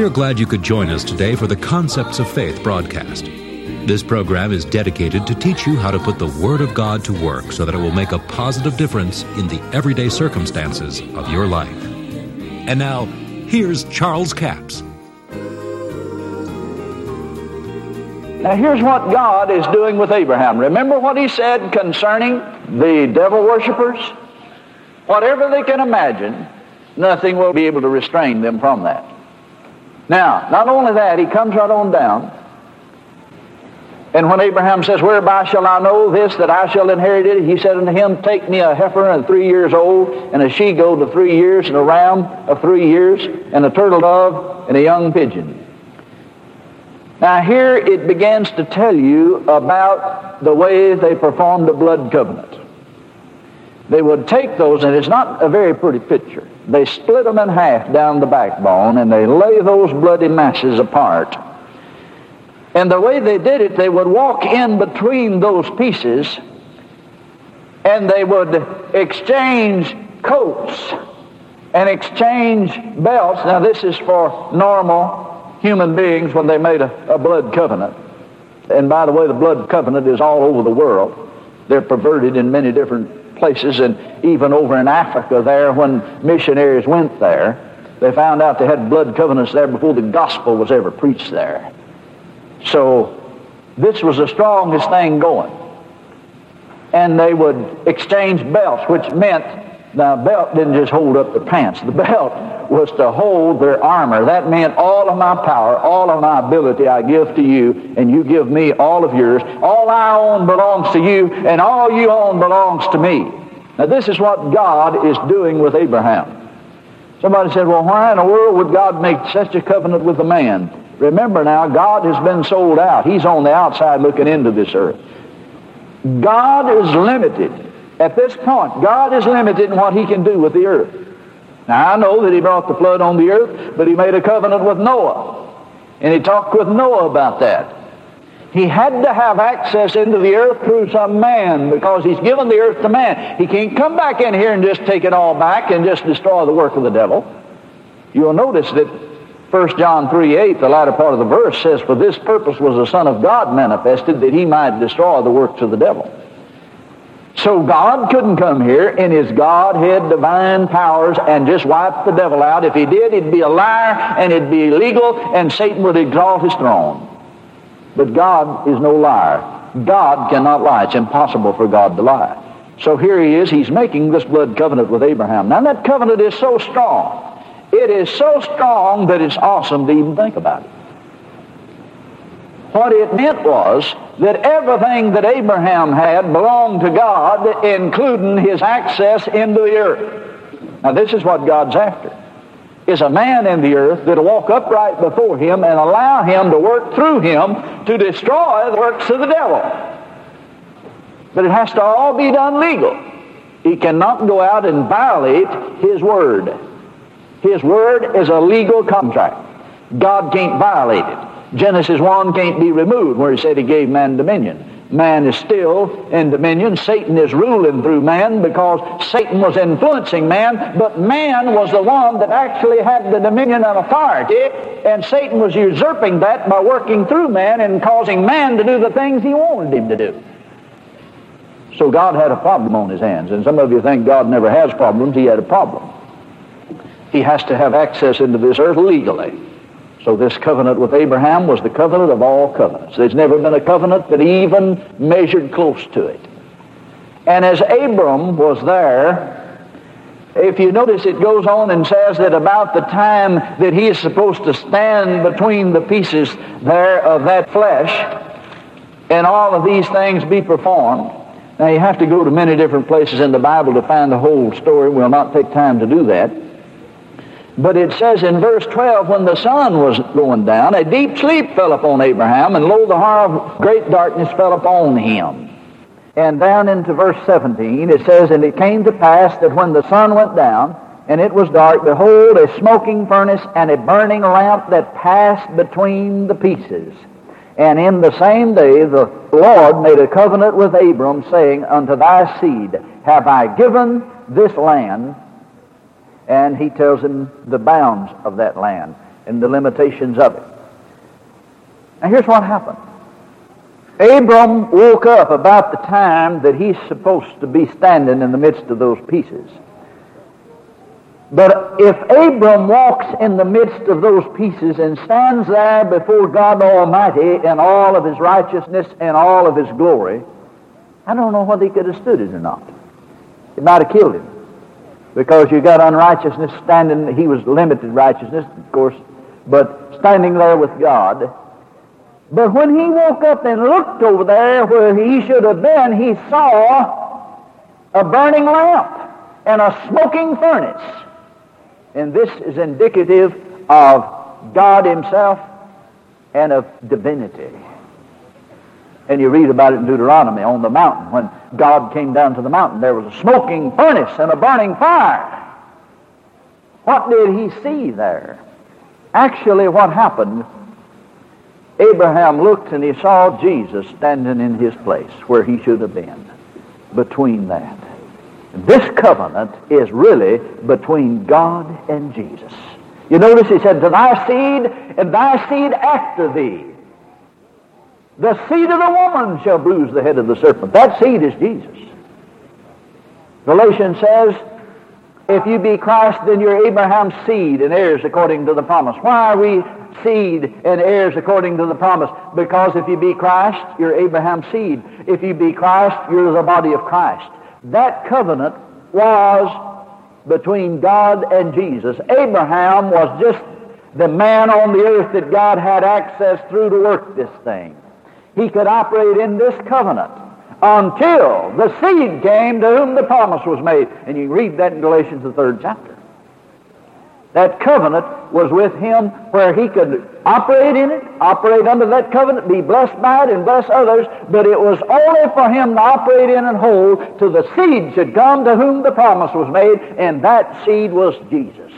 We are glad you could join us today for the Concepts of Faith broadcast. This program is dedicated to teach you how to put the Word of God to work so that it will make a positive difference in the everyday circumstances of your life. And now, here's Charles Capps. Now, here's what God is doing with Abraham. Remember what he said concerning the devil worshippers? Whatever they can imagine, nothing will be able to restrain them from that. Now, not only that, he comes right on down. And when Abraham says, Whereby shall I know this, that I shall inherit it? He said unto him, Take me a heifer and three years old, and a she goat of three years, and a ram of three years, and a turtle dove, and a young pigeon. Now, here it begins to tell you about the way they performed the blood covenant. They would take those, and it's not a very pretty picture. They split them in half down the backbone, and they lay those bloody masses apart. And the way they did it, they would walk in between those pieces, and they would exchange coats and exchange belts. Now, this is for normal human beings when they made a, a blood covenant. And by the way, the blood covenant is all over the world. They're perverted in many different places, and even over in Africa there, when missionaries went there, they found out they had blood covenants there before the gospel was ever preached there. So this was the strongest thing going. And they would exchange belts, which meant the belt didn't just hold up the pants. The belt was to hold their armor. That meant all of my power, all of my ability I give to you, and you give me all of yours. All I own belongs to you, and all you own belongs to me. Now, this is what God is doing with Abraham. Somebody said, Well, why in the world would God make such a covenant with a man? Remember now, God has been sold out. He's on the outside looking into this earth. God is limited. At this point, God is limited in what He can do with the earth. Now, I know that he brought the flood on the earth, but he made a covenant with Noah. And he talked with Noah about that. He had to have access into the earth through some man because he's given the earth to man. He can't come back in here and just take it all back and just destroy the work of the devil. You'll notice that 1 John 3 8, the latter part of the verse says, For this purpose was the Son of God manifested that he might destroy the works of the devil. So God couldn't come here in his Godhead divine powers and just wipe the devil out. If he did, he'd be a liar and it'd be illegal and Satan would exalt his throne. But God is no liar. God cannot lie. It's impossible for God to lie. So here he is. He's making this blood covenant with Abraham. Now that covenant is so strong. It is so strong that it's awesome to even think about it. What it meant was that everything that Abraham had belonged to God, including his access into the earth. Now, this is what God's after. Is a man in the earth that'll walk upright before him and allow him to work through him to destroy the works of the devil. But it has to all be done legal. He cannot go out and violate his word. His word is a legal contract. God can't violate it. Genesis 1 can't be removed where he said he gave man dominion. Man is still in dominion. Satan is ruling through man because Satan was influencing man, but man was the one that actually had the dominion and authority, and Satan was usurping that by working through man and causing man to do the things he wanted him to do. So God had a problem on his hands, and some of you think God never has problems. He had a problem. He has to have access into this earth legally. So this covenant with Abraham was the covenant of all covenants. There's never been a covenant that even measured close to it. And as Abram was there, if you notice it goes on and says that about the time that he is supposed to stand between the pieces there of that flesh and all of these things be performed. Now you have to go to many different places in the Bible to find the whole story. We'll not take time to do that. But it says in verse 12, when the sun was going down, a deep sleep fell upon Abraham, and lo, the horror of great darkness fell upon him. And down into verse 17, it says, And it came to pass that when the sun went down, and it was dark, behold, a smoking furnace and a burning lamp that passed between the pieces. And in the same day the Lord made a covenant with Abram, saying, Unto thy seed have I given this land and he tells him the bounds of that land. and the limitations of it. Now here's what happened. Abram woke up about the time that he's supposed to be standing in the midst of those pieces. But if Abram walks in the midst of those pieces and stands there before God Almighty in all of his righteousness and all of his glory, I don't know whether he could have stood it or not. It might have killed him. Because you got unrighteousness standing, he was limited righteousness, of course, but standing there with God. But when he woke up and looked over there where he should have been, he saw a burning lamp and a smoking furnace. And this is indicative of God Himself and of divinity. And you read about it in Deuteronomy on the mountain. When God came down to the mountain, there was a smoking furnace and a burning fire. What did he see there? Actually, what happened, Abraham looked and he saw Jesus standing in his place where he should have been, between that. This covenant is really between God and Jesus. You notice he said, To thy seed and thy seed after thee. The seed of the woman shall bruise the head of the serpent. That seed is Jesus. Galatians says, If you be Christ, then you're Abraham's seed and heirs according to the promise. Why are we seed and heirs according to the promise? Because if you be Christ, you're Abraham's seed. If you be Christ, you're the body of Christ. That covenant was between God and Jesus. Abraham was just the man on the earth that God had access through to work this thing. He could operate in this covenant until the seed came to whom the promise was made. And you read that in Galatians, the third chapter. That covenant was with him where he could operate in it, operate under that covenant, be blessed by it, and bless others, but it was only for him to operate in and hold till the seed should come to whom the promise was made, and that seed was Jesus.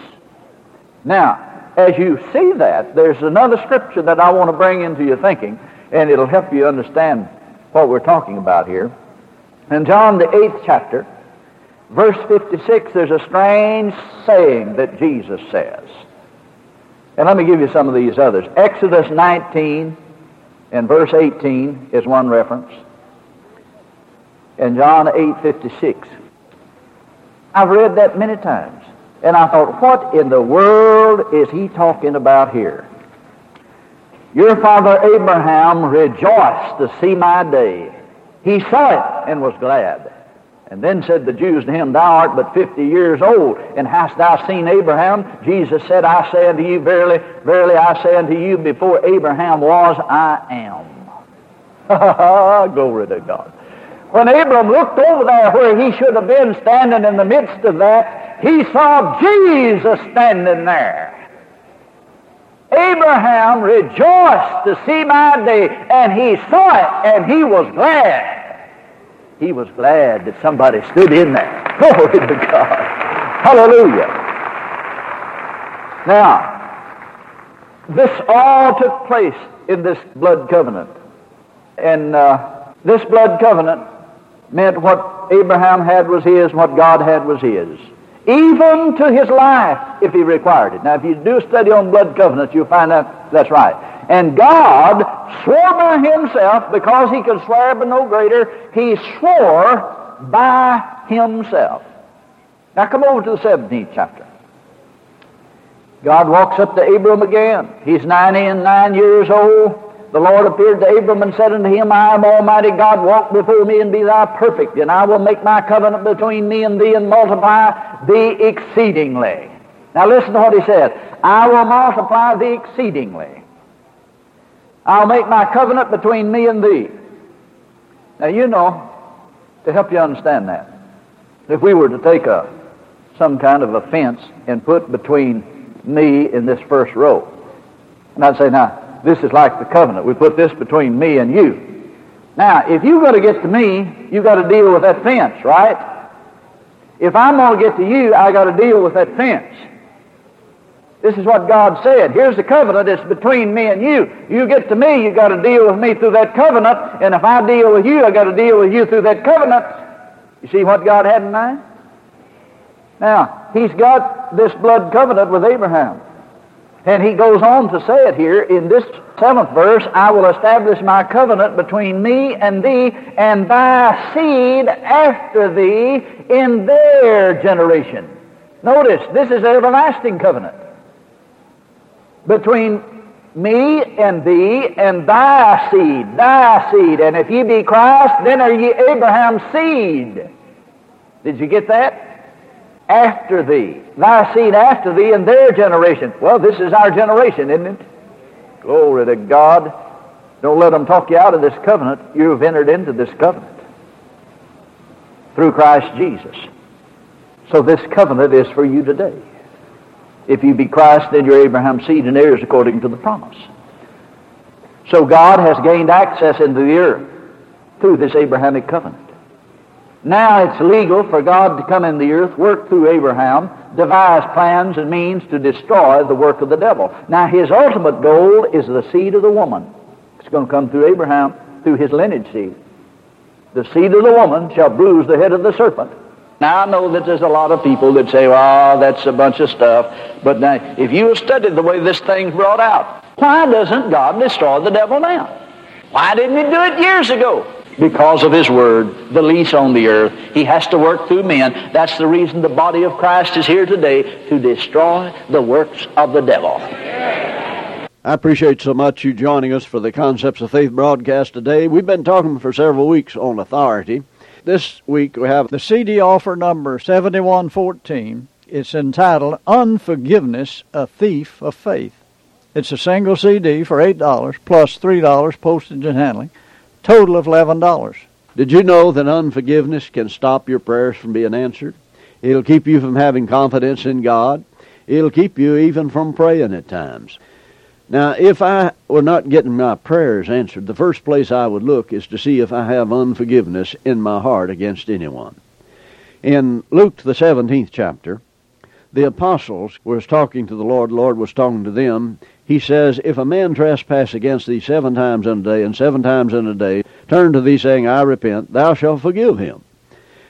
Now, as you see that, there's another scripture that I want to bring into your thinking, and it'll help you understand what we're talking about here. In John, the eighth chapter, verse 56, there's a strange saying that Jesus says. And let me give you some of these others. Exodus 19 and verse 18 is one reference. And John 8:56. I've read that many times. And I thought, what in the world is he talking about here? Your father Abraham rejoiced to see my day. He saw it and was glad. And then said the Jews to him, Thou art but fifty years old, and hast thou seen Abraham? Jesus said, I say unto you, verily, verily I say unto you, before Abraham was, I am. Glory to God. When Abram looked over there where he should have been standing in the midst of that, he saw Jesus standing there. Abraham rejoiced to see my day, and he saw it, and he was glad he was glad that somebody stood in there. Glory to God. Hallelujah. Now, this all took place in this blood covenant. And uh, this blood covenant meant what Abraham had was his, what God had was his. Even to his life, if he required it. Now, if you do study on blood covenants, you'll find out that's right. And God swore by himself, because he could swear by no greater, he swore by himself. Now come over to the 17th chapter. God walks up to Abram again. He's 90 and 9 years old. The Lord appeared to Abram and said unto him, I am Almighty God, walk before me and be thou perfect, and I will make my covenant between me and thee and multiply thee exceedingly. Now listen to what he said. I will multiply thee exceedingly. I'll make my covenant between me and thee. Now, you know, to help you understand that, if we were to take a, some kind of a fence and put between me and this first row, and I'd say, now, this is like the covenant. We put this between me and you. Now, if you're going to get to me, you've got to deal with that fence, right? If I'm going to get to you, I got to deal with that fence. This is what God said. Here's the covenant. It's between me and you. You get to me, you got to deal with me through that covenant. And if I deal with you, I got to deal with you through that covenant. You see what God had in mind? Now, He's got this blood covenant with Abraham. And he goes on to say it here in this seventh verse I will establish my covenant between me and thee and thy seed after thee in their generation. Notice, this is an everlasting covenant between me and thee and thy seed, thy seed. And if ye be Christ, then are ye Abraham's seed. Did you get that? After thee, thy seed after thee and their generation. Well, this is our generation, isn't it? Glory to God. Don't let them talk you out of this covenant. You've entered into this covenant through Christ Jesus. So this covenant is for you today. If you be Christ, then you're Abraham's seed and heirs according to the promise. So God has gained access into the earth through this Abrahamic covenant. Now it's legal for God to come in the earth, work through Abraham, devise plans and means to destroy the work of the devil. Now his ultimate goal is the seed of the woman. It's going to come through Abraham, through his lineage seed. The seed of the woman shall bruise the head of the serpent. Now, I know that there's a lot of people that say, well, that's a bunch of stuff. But now, if you have studied the way this thing's brought out, why doesn't God destroy the devil now? Why didn't he do it years ago? Because of his word, the lease on the earth. He has to work through men. That's the reason the body of Christ is here today, to destroy the works of the devil. I appreciate so much you joining us for the Concepts of Faith broadcast today. We've been talking for several weeks on authority. This week we have the CD offer number 7114. It's entitled Unforgiveness, a Thief of Faith. It's a single CD for $8 plus $3 postage and handling, total of $11. Did you know that unforgiveness can stop your prayers from being answered? It'll keep you from having confidence in God. It'll keep you even from praying at times. Now, if I were not getting my prayers answered, the first place I would look is to see if I have unforgiveness in my heart against anyone. In Luke, the 17th chapter, the apostles was talking to the Lord, the Lord was talking to them. He says, If a man trespass against thee seven times in a day, and seven times in a day, turn to thee saying, I repent, thou shalt forgive him.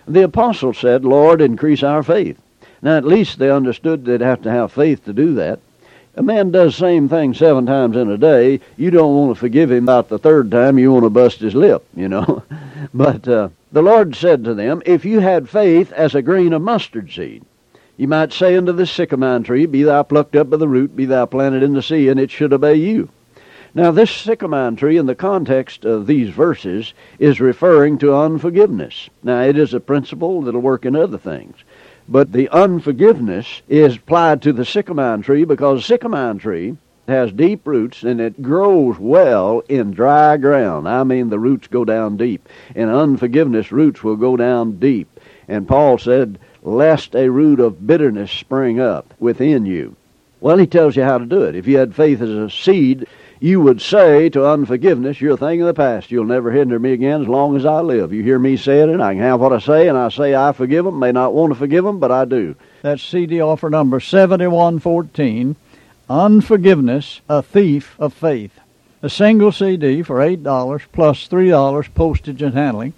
The apostles said, Lord, increase our faith. Now, at least they understood they'd have to have faith to do that a man does same thing seven times in a day, you don't want to forgive him about the third time. You want to bust his lip, you know. but uh, the Lord said to them, If you had faith as a grain of mustard seed, you might say unto this sycamore tree, Be thou plucked up by the root, be thou planted in the sea, and it should obey you. Now, this sycamore tree, in the context of these verses, is referring to unforgiveness. Now, it is a principle that'll work in other things. But the unforgiveness is applied to the sycamore tree because the sycamore tree has deep roots and it grows well in dry ground. I mean, the roots go down deep. And unforgiveness roots will go down deep. And Paul said, lest a root of bitterness spring up within you. Well, he tells you how to do it. If you had faith as a seed, you would say to unforgiveness, You're a thing of the past. You'll never hinder me again as long as I live. You hear me say it, and I can have what I say, and I say I forgive them. May not want to forgive them, but I do. That's CD offer number 7114 Unforgiveness, a Thief of Faith. A single CD for $8 plus $3 postage and handling,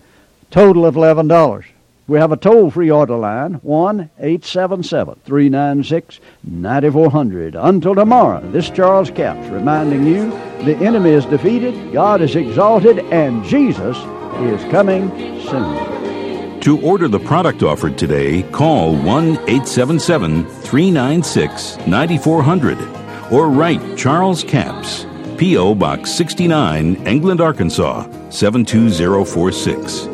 total of $11. We have a toll free order line, 1 877 396 9400. Until tomorrow, this Charles Capps reminding you the enemy is defeated, God is exalted, and Jesus is coming soon. To order the product offered today, call 1 877 396 9400 or write Charles Capps, P.O. Box 69, England, Arkansas 72046.